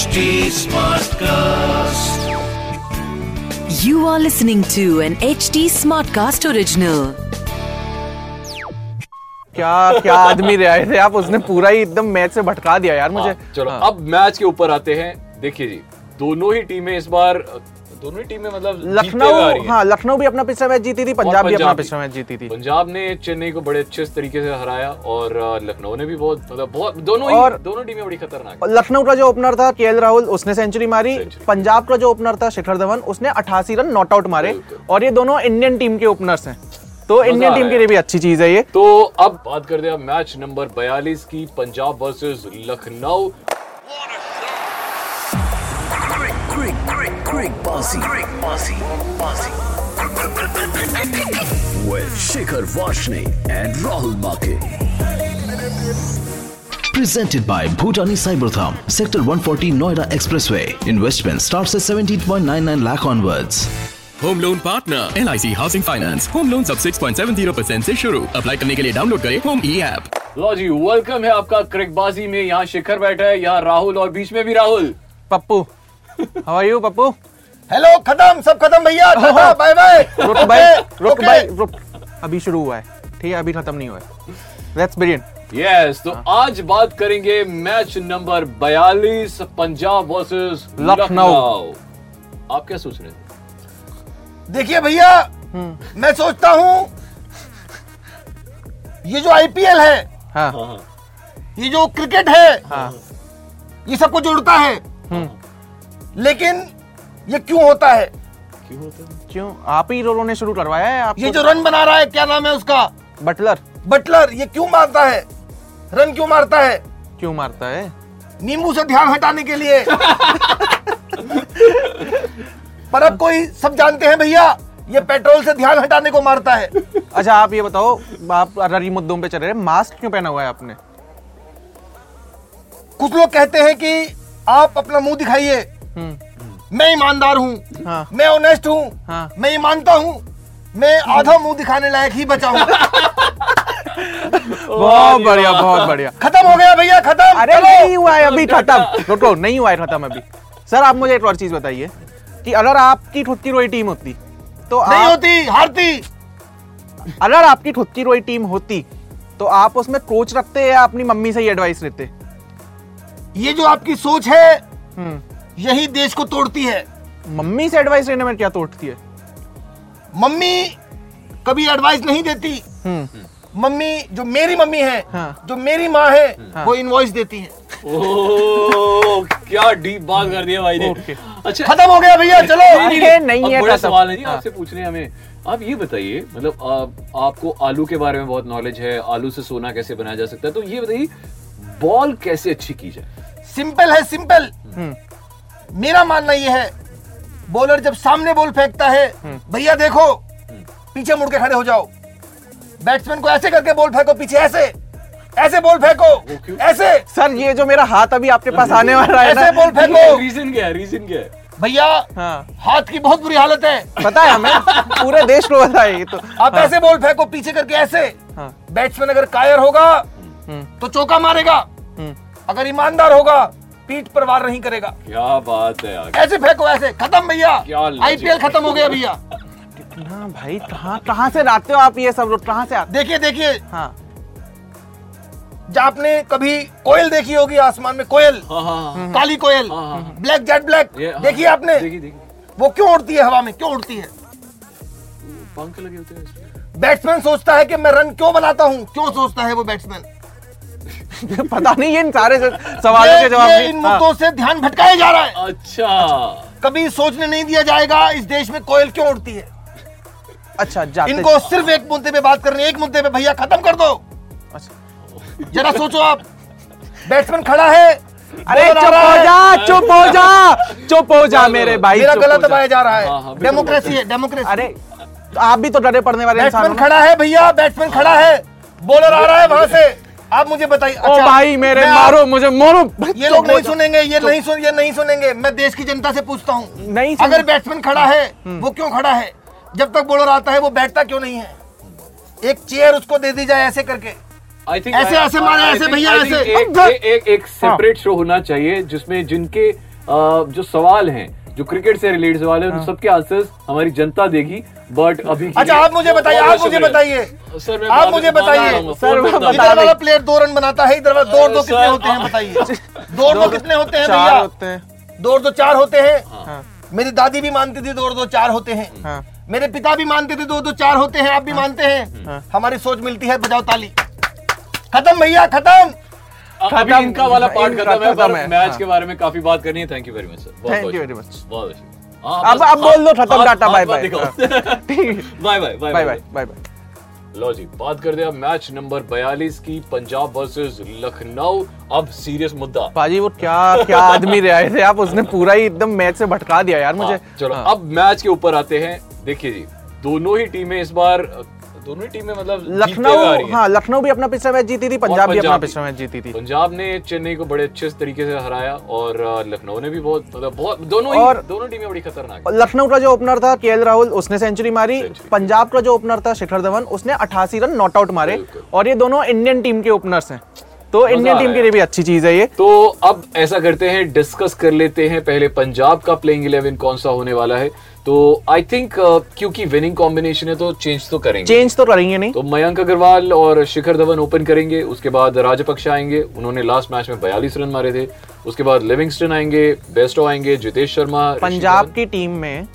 HD Smartcast. You are listening to an HD Smartcast original. क्या क्या आदमी रहे थे आप उसने पूरा ही एकदम मैच से भटका दिया यार मुझे हाँ, चलो हाँ। अब मैच के ऊपर आते हैं देखिए जी दोनों ही टीमें इस बार दोनों ही टीमें मतलब लखनऊ हाँ। लखनऊ भी अपना पिछला मैच जीती थी पंजाब भी अपना पिछला मैच जीती थी। पंजाब ने चेन्नई को बड़े अच्छे तरीके से हराया और लखनऊ ने भी बहुत मतलब बहुत दोनों और- दोनों टीमें बड़ी खतरनाक लखनऊ का जो ओपनर था के राहुल उसने सेंचुरी मारी। पंजाब का जो ओपनर था शिखर धवन उसने 88 रन नॉट आउट मारे। और ये दोनों इंडियन टीम के ओपनर्स हैं। तो इंडियन टीम के लिए भी अच्छी चीज़ है ये। तो अब बात करते हैं मैच नंबर 42 की Punjab versus Lucknow. Crick, bossy. Crick, bossy. Bossy. With Shikhar Vashne and Rahul Make. Presented by Bhutani Cybertham, Sector 140 Noida Expressway. Investment starts at 17.99 lakh onwards. Home loan partner L housing finance home loan सब 6.70 percent ऐसी शुरू apply करने के लिए download करें home E app लो जी welcome है आपका क्रिकबाजी में यहाँ शिखर बैठा है यहाँ राहुल और बीच में भी Rahul Pappu how are you Pappu hello खत्म सब खत्म भैया बाय बाय रुक भाई रुक भाई रुक। अभी शुरू हुआ है ठीक है? अभी खत्म नहीं हुआ है। लेट्स बिगिन यस तो आज बात करेंगे match number 42 Punjab versus Lucknow. आप क्या सोच रहे थे देखिए भैया हम्म। मैं सोचता हूँ ये जो आईपीएल है हाँ। ये जो क्रिकेट है हाँ। ये सबको जोड़ता है। हम्म। लेकिन ये क्यों होता है? क्यों होता है? क्यों? आप ही लोगों ने शुरू करवाया है आप ये जो रन बना रहा है क्या नाम है उसका? बटलर। बटलर ये क्यों मारता है? रन क्यों मारता है? क्यों मारता है? नींबू से ध्यान हटाने के लिए। पर अब कोई सब जानते हैं भैया ये पेट्रोल से ध्यान हटाने को मारता है। अच्छा आप ये बताओ आप ररी मुद्दों पे चल रहे हैं मास्क क्यों पहना हुआ है आपने? कुछ लोग कहते हैं कि आप अपना मुँह दिखाइए। मैं ईमानदार हूँ। हाँ। मैं ऑनेस्ट हूँ। हाँ। मैं ये मानता हूँ। मैं आधा मुँह दिखाने लायक ही बचा हूँ। बहुत बढ़िया बहुत बढ़िया। खत्म हो गया भैया खत्म। अरे नहीं हुआ है अभी खत्म। रुको नहीं हुआ है खत्म अभी। सर आप मुझे एक और चीज़ बताइए कि अगर आपकी खुद की रोई टीम होती तो नहीं होती हारती। अगर आपकी खुद की रोई टीम होती तो आप उसमें कोच रखते या अपनी मम्मी से ही एडवाइस लेते? ये जो आपकी सोच है हम्म। यही देश को तोड़ती है। मम्मी से एडवाइस लेने में क्या तोड़ती है? मम्मी कभी एडवाइस नहीं देती। हम्म। मम्मी जो मेरी मम्मी है हाँ। जो मेरी माँ है हाँ। वो इनवॉइस देती है। ओह क्या डीप बात कर दिया भाई ने। अच्छा खत्म हो गया भैया चलो। नहीं अब है बड़ा सवाल है जी हाँ। आपसे पूछने हमें। आप ये बताइए मतलब आप, आपको आलू के बारे में बहुत नॉलेज है आलू से सोना कैसे बनाया जा सकता है? तो ये बताइए बॉल कैसे अच्छी की जाए? सिंपल है सिंपल हम्म। मेरा मानना यह है बॉलर जब सामने बॉल फेंकता है भैया देखो पीछे मुड़ के खड़े हो जाओ। बैट्समैन को ऐसे करके बॉल फेंको पीछे ऐसे ऐसे बॉल फेंको ऐसे। सर ये जो मेरा हाथ अभी आपके पास आने वाला है ऐसे बॉल फेंको। रीजन क्या है रीजन क्या है? भैया हाँ। हाथ की बहुत बुरी हालत है। पता है हमें पूरे देश को पता है ये तो। आप हाँ। ऐसे बॉल फेंको पीछे करके ऐसे। हाँ। बैट्समैन अगर कायर होगा हम्म। तो चौका मारेगा। हम्म। अगर ईमानदार होगा पीठ पर वार नहीं करेगा। क्या बात है यार। ऐसे फेंको ऐसे। खत्म भैया। आईपीएल खत्म हो गया भैया। ना भाई कहाँ कहाँ से लाते हो आप ये सब लोग? कहाँ से आते देखिए देखिए। हाँ। जब आपने कभी कोयल देखी होगी आसमान में कोयल। हाँ हाँ हाँ। काली कोयल। हाँ, हाँ। Black jet black. हाँ, देखिए आपने? देखिए देखिए वो क्यों उड़ती है हवा में? क्यों उड़ती है? पंख लगे होते हैं बैट्समैन सोचता है कि मैं रन क्यों बनाता हूँ? क्यों सोचता है वो बैट्समैन? पता नहीं इन सारे सवालों के जवाब इन हाँ। मुद्दों से ध्यान भटकाया जा रहा है। अच्छा। कभी सोचने नहीं दिया जाएगा इस देश में कोयल क्यों उड़ती है? अच्छा जाते इनको सिर्फ़ एक मुद्दे पे बात करनी है एक मुद्दे पे भैया खत्म कर दो। अच्छा। जरा सोचो आप। बैट्समैन खड़ा है। अरे चुप हो जा चुप हो जा चुप हो जा मेरे भाई मेरा गला दबाया जा। रहा हाँ, है हाँ, डेमोक्रेसी है डेमोक्रेसी। अरे तो आप भी तो डरे पड़ने वाले इंसान बैट्समैन खड़ा है भैया बैट्समैन खड़ा है। बॉलर आ रहा है वहाँ से। आप मुझे बताइए ओ अच्छा, भाई मेरे मारो मुझे मारो। ये लोग नहीं सुनेंगे ये नहीं सुन ये नहीं सुनेंगे। मैं देश की जनता से पूछता हूँ। नहीं अगर बैट्समैन खड़ा है वो क्यों खड़ा है? जब तक बॉलर आता है वो बैठता क्यों नहीं है? एक चेयर उसको दे दी जाए ऐसे करके। I think ऐसे- ऐसे मारे, ऐसे भैया, ऐसे। एक एक एक, एक सेपरेट शो होना चाहिए जिसमें जिनके जो सवाल हैं जो क्रिकेट से रिलेटेड सवाल है उन सबके आंसर्स हमारी जनता देगी बट अभी अच्छा आप मुझे बताइए आप मुझे बताइए। सर आप मुझे बताइए। सर, इधर वाला प्लेयर दो रन बनाता है इधर वाला दो दो कितने होते हैं बताइए। दो दो कितने होते हैं चार भैया? होते हैं। दो दो चार होते हैं? हाँ। मेरी दादी भी मानती थी दो दो चार होते हैं। हाँ। मेरे पिता भी मानते थे दो दो चार होते हैं आप भी मानते हैं। हमारी सोच मिलती है बजाओ ताली। खत्म भैया खत्म! अभी इनका वाला पार्ट खत्म है पर मैच हाँ। के बारे में काफ़ी बात करनी है। Thank you very much sir you शुक्रिया। very much. बहुत। हाँ, अब अब बोल खत्म tata bye bye bye bye bye bye bye bye bye लो जी बात करते हैं मैच नंबर 42 की पंजाब वर्सेस लखनऊ। अब सीरियस मुद्दा। पाजी वो क्या क्या आदमी रहे थे आप? उसने पूरा ही एकदम मैच से भटका दिया यार मुझे। हाँ, चलो हाँ। अब मैच के ऊपर आते हैं। देखिए जी दोनों ही टीमें इस बार दोनों टीमें मतलब लखनऊ हाँ। लखनऊ भी अपना पिछला मैच जीती थी पंजाब भी अपना पिछड़ा पिछला मैच जीती थी। पंजाब ने चेन्नई को बड़े अच्छे तरीके से हराया और लखनऊ ने भी बहुत मतलब बहुत दोनों और- दोनों टीमें बड़ी खतरनाक लखनऊ का जो ओपनर था के राहुल उसने सेंचुरी मारी। पंजाब का जो ओपनर था शिखर धवन उसने 88 रन नॉट आउट मारे और ये दोनों इंडियन टीम के ओपनर्स हैं। तो इंडियन टीम के लिए भी अच्छी चीज़ है ये। तो अब ऐसा करते हैं डिस्कस कर लेते हैं पहले पंजाब का प्लेइंग इलेवन कौन सा होने वाला है। तो आई थिंक uh, क्योंकि विनिंग कॉम्बिनेशन है तो चेंज तो करेंगे। चेंज तो करेंगे नहीं। तो मयंक अग्रवाल और शिखर धवन ओपन करेंगे उसके बाद राजपक्ष आएँगे उन्होंने लास्ट मैच में बयालीस रन मारे थे। उसके बाद लिविंगस्टन आएँगे बेस्टो आएँगे जितेश शर्मा पंजाब की टीम में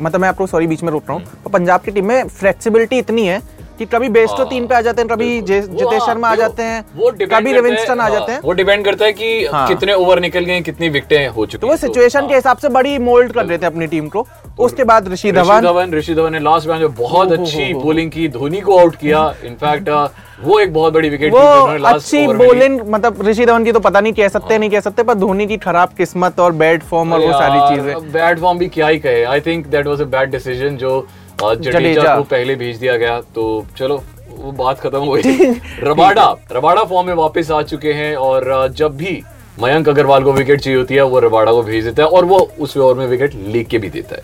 मतलब मैं आपको सॉरी बीच में रोक रहा हूँ तो पंजाब की टीम में फ्लेक्सिबिलिटी इतनी है कि कभी बेस्टो तीन पे आ जाते हैं कभी जितेश हाँ, शर्मा आ जाते हैं कभी करता है- लिविंगस्टन आ हाँ, जाते हैं वो डिपेंड करता है कि हाँ। कितने ओवर निकल गए कितनी विकेटें हो चुकी तो वो हैं। सिचुएशन हाँ। के हिसाब से बड़ी मोल्ड कर रहे थे अपनी टीम को उसके बाद ऋषि धवन धवन ऋषि धवन ने लास्ट मैच में बहुत हो, हो, अच्छी हो, हो। बॉलिंग की धोनी को आउट किया इनफैक्ट वो एक बहुत बड़ी विकेट वो अच्छी। बॉलिंग मतलब ऋषि धवन की तो पता नहीं कह सकते नहीं कह सकते पर धोनी की खराब किस्मत और बैड फॉर्म और वो सारी चीज़ें बैड फॉर्म भी क्या ही कहे I think that was a bad decision जो जडेजा। को पहले भेज दिया गया तो चलो वो बात खत्म हो गई। रबाडा रबाडा फॉर्म में वापस आ चुके हैं और जब भी मयंक अग्रवाल को विकेट चाहिए होती है वो रबाडा को भेज देता है और वो उस ओवर में विकेट लेके के भी देता है।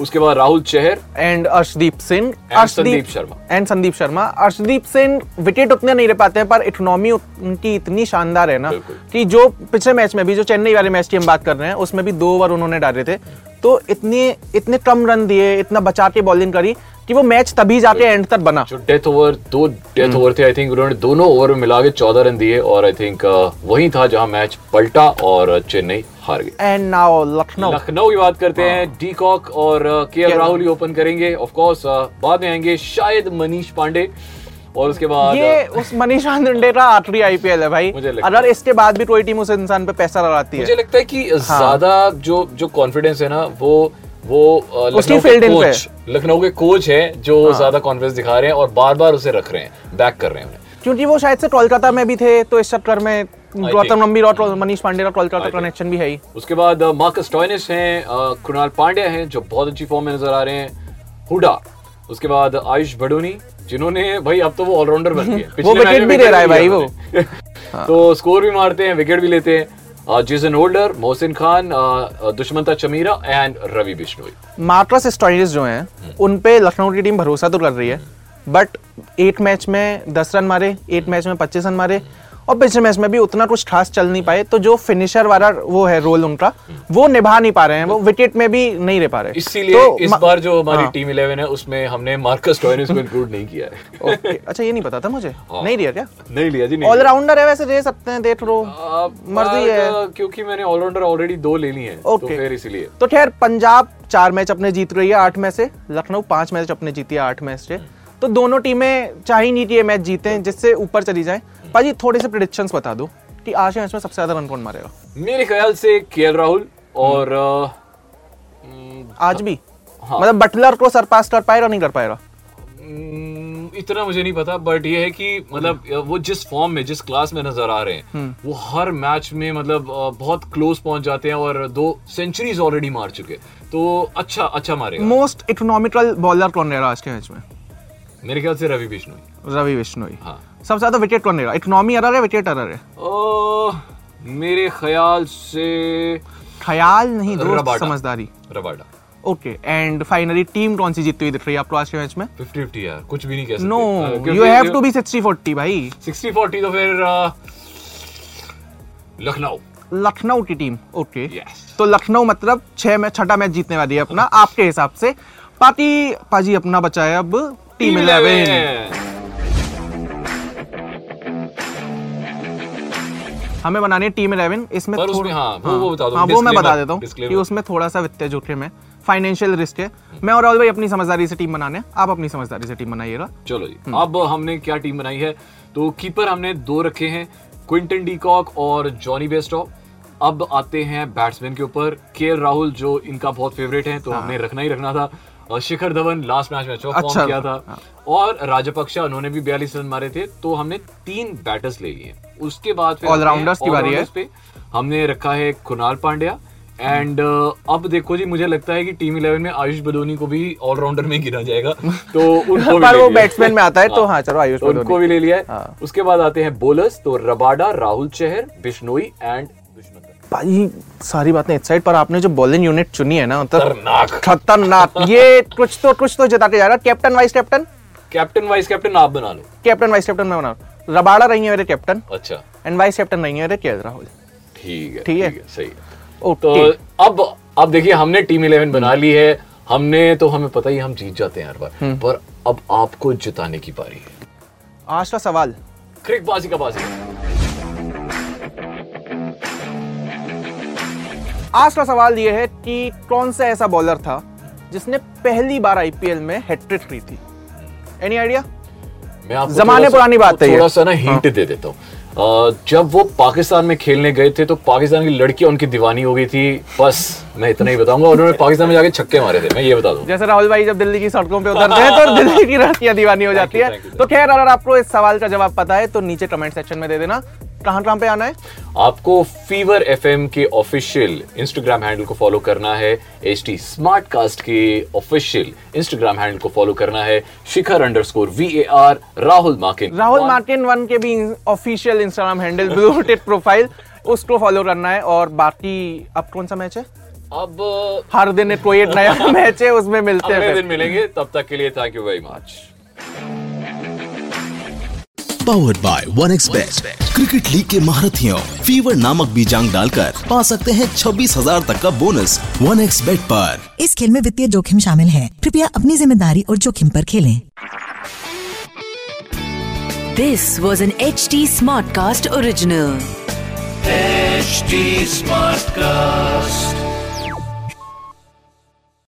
उसके बाद Rahul Chahar and Arshdeep Singh Sandeep Sharma. And Sandeep Sharma. Arshdeep Singh wicket उतने नहीं ले पाते हैं पर इकोनॉमी उनकी इतनी शानदार है ना कि जो पिछले मैच में भी जो चेन्नई वाले मैच की हम बात कर रहे हैं उसमें भी दो ओवर उन्होंने डाले थे। तो इतने इतने कम रन दिए इतना बचा के बॉलिंग करी कि वो मैच तभी जाके एंड तक बना। जो डेथ ओवर दो डेथ हम्म। ओवर थे आई थिंक उन्होंने दोनों ओवर में मिला के चौदह रन दिए और आई थिंक वही था जहाँ मैच पलटा और चेन्नई हार गई एंड नाउ लखनऊ लखनऊ की बात करते हैं हाँ। डी कॉक और के एल राहुल ही ओपन करेंगे। ऑफ़ कोर्स बाद में आएँगे शायद मनीष पांडे। और उसके बाद ये उस मनीष आनंदे का आखिरी आईपीएल है भाई मुझे लगता अगर। इसके बाद भी कोई टीम उस इंसान पे पैसा लगाती है मुझे लगता है कि हाँ। ज़्यादा जो जो कॉन्फिडेंस है ना वो वो लखनऊ के कोच लखनऊ के कोच हैं जो हाँ। ज़्यादा कॉन्फिडेंस दिखा रहे हैं और बार बार उसे रख रहे हैं बैक कर रहे हैं क्योंकि वो शायद से कोलकाता में भी थे तो इस चक्कर में गौतम गंभीर और मनीष पांडे का कोलकाता कनेक्शन भी है ही उसके बाद मार्कस टॉयनिस हैं कृणाल पांड्या हैं जो बहुत अच्छी फॉर्म में नज़र आ रहे हैं हुडा उसके बाद आयुष बडोनी जिन्होंने भाई अब तो वो ऑलराउंडर बन गए। वो विकेट भी ले रहा है भाई वो। तो स्कोर भी मारते हैं विकेट भी लेते हैं। Jason Holder Mohsin Khan uh, Chameera and Ravi Bishnoi. Marcus Stoinis जो हैं उन पे लखनऊ की टीम भरोसा तो कर रही है बट एट मैच में दस रन मारे एट मैच में पच्चीस रन मारे और पिछले मैच में भी उतना कुछ खास चल नहीं पाए तो जो फिनिशर वाला वो है रोल उनका वो निभा नहीं पा रहे हैं वो विकेट में भी नहीं रह पा रहे। इसीलिए तो इस बार जो हमारी हाँ, टीम इलेवन है उसमें हमने मार्कस टॉयनिस को इंक्लूड नहीं किया है। ओके अच्छा ये नहीं पता था मुझे। हाँ। नहीं लिया क्या? नहीं लिया जी ऑलराउंडर है वैसे दे सकते हैं देख लो। मर्ज़ी है। क्योंकि मैंने ऑलराउंडर ऑलरेडी दो ले ली है तो फिर इसीलिए। तो खैर पंजाब चार मैच अपने जीत रही है आठ में से। लखनऊ पाँच मैच अपने जीती है आठ मैच से। तो दोनों टीमें चाहे नहीं कि ये मैच जीते जिससे ऊपर चली जाए। पाजी थोड़े से प्रिडिक्शंस बता दो कि आज के मैच में सबसे ज़्यादा रन कौन मारेगा? मेरे ख्याल से के राहुल और हम्म, आज भी? हाँ। मतलब बटलर को सरपास कर पाएगा नहीं कर पाएगा? हम्म, इतना मुझे नहीं पता बट ये है कि मतलब वो जिस फॉर्म में जिस क्लास में नज़र आ रहे हैं वो हर मैच में मतलब बहुत क्लोज पहुँच जाते हैं और दो सेंचुरीज ऑलरेडी मार चुके तो अच्छा अच्छा मारेगा। मोस्ट इकोनॉमिकल बॉलर कौन रहेगा आज के मैच में? मेरे ख्याल से रवि बिश्नोई रवि बिश्नोई हाँ। सबसे ज़्यादा विकेट कौन रहेगा इकोनॉमी अरर है विकेट अरर है? ओ, मेरे ख्याल से ख्याल नहीं दोस्त समझदारी। Rabada. Okay and finally team कौन सी जीतती हुई दिख रही है आपको आज के मैच में? फिफ्टी फिफ्टी यार कुछ भी नहीं कह सकते। No you have to be 60 40 भाई। सिक्सटी फोर्टी तो फिर लखनऊ। लखनऊ की टीम ओके। यस तो लखनऊ मतलब छह मैच छठा मैच जीतने वाली है अपना आपके हिसाब से। पार्टी पाजी अपना बचा है अब। टीम इलेवन हमें बनानी है टीम इलेवन इसमें पर उसमें हाँ, वो- वो बता दो, हाँ वो मैं बता देता हूँ कि उसमें थोड़ा सा वित्तीय जोखिम है फाइनेंशियल रिस्क है। मैं और राहुल भाई अपनी समझदारी से टीम बनाने आप अपनी समझदारी से टीम बनाइएगा। चलो जी। हम्म। अब हमने क्या टीम बनाई है? तो कीपर हमने दो रखे हैं क्विंटन डीकॉक और जॉनी बेस्टॉप। अब आते हैं बैट्समैन के ऊपर। के राहुल जो इनका बहुत फेवरेट है तो हमने रखना ही रखना था। शिखर धवन लास्ट मैच में अच्छा हाँ। अच्छा, फॉर्म किया था। और राजपक्षा उन्होंने भी बयालीस रन मारे थे तो हमने तीन बैटर्स ले लिए। उसके बाद फिर हमने की बारी है। पे हमने रखा है कुणाल पांड्या। एंड uh, अब देखो जी मुझे लगता है कि टीम इलेवन में आयुष बदोनी को भी ऑलराउंडर में गिना जाएगा। तो उनको भी ले वो बैट्समैन में आता है तो हाँ। चलो आयुष तो उनको भी ले लिया है। हाँ। उसके बाद आते हैं बोलर्स तो रबाडा राहुल चहर बिश्नोई एंड दुश्मन भाई सारी बातें इस साइड पर आपने जो बॉलिंग यूनिट चुनी है ना मतलब खतरनाक। ये कुछ तो कुछ तो जिताते जा रहा captain vice captain captain vice captain आप बना लो। कैप्टन वाइस कैप्टन मैं बना रबाड़ा रहेंगे मेरे कैप्टन अच्छा। एंड वाइस कैप्टन रहेंगे मेरे के राहुल। ठीक है ठीक है। सही है। तो अब अब देखिए हमने टीम इलेवन बना ली है। हमने तो हमें पता ही हम जीत जाते हैं हर बार। हम्म। पर अब आपको जिताने की बारी है। आज का सवाल। क्रिक बाजी का बाजी। आज का सवाल ये है कि कौन सा ऐसा बॉलर था जिसने पहली बार आईपीएल में हैट्रिक ली थी? एनी आइडिया मैं आपको जमाने पुरानी बात है हाँ। थोड़ा सा ना हिंट दे देता हूँ। जब वो पाकिस्तान में खेलने गए थे तो पाकिस्तान की लड़कियाँ उनकी दीवानी हो गई थी बस। मैं इतना ही बताऊँगा उन्होंने पाकिस्तान में जाके छक्के मारे थे मैं ये बता दूँ। जैसे राहुल भाई जब दिल्ली की सड़कों पे उतरते हैं तो दिल्ली की लड़कियाँ दीवानी हो जाती है। तो खैर अगर आपको इस सवाल का जवाब पता है तो नीचे कमेंट सेक्शन में दे देना। कहाँ कहाँ पे आना है? आपको फीवर एफएम के ऑफिशियल इंस्टाग्राम हैंडल को फॉलो करना है एच टी स्मार्ट कास्ट के ऑफिशियल इंस्टाग्राम हैंडल को फॉलो करना है Shikhar underscore V A R Rahul मार्किन Rahul मार्किन one के भी official Instagram handle blue profile उसको फॉलो करना है और बाकी अब कौन सा मैच है? अब हर दिन कोई नया मैच है उसमें मिलते हैं दिन मिलेंगे तब तक के लिए thank you very much powered by one cricket league के महारथियों फीवर नामक बीजांग डालकर पा सकते हैं छब्बीस हज़ार तक का बोनस वन एक्स बेट पर। इस खेल में वित्तीय जोखिम शामिल है। कृपया अपनी ज़िम्मेदारी और जोखिम पर खेलें। This was an HT Smartcast original. Smart Smartcast.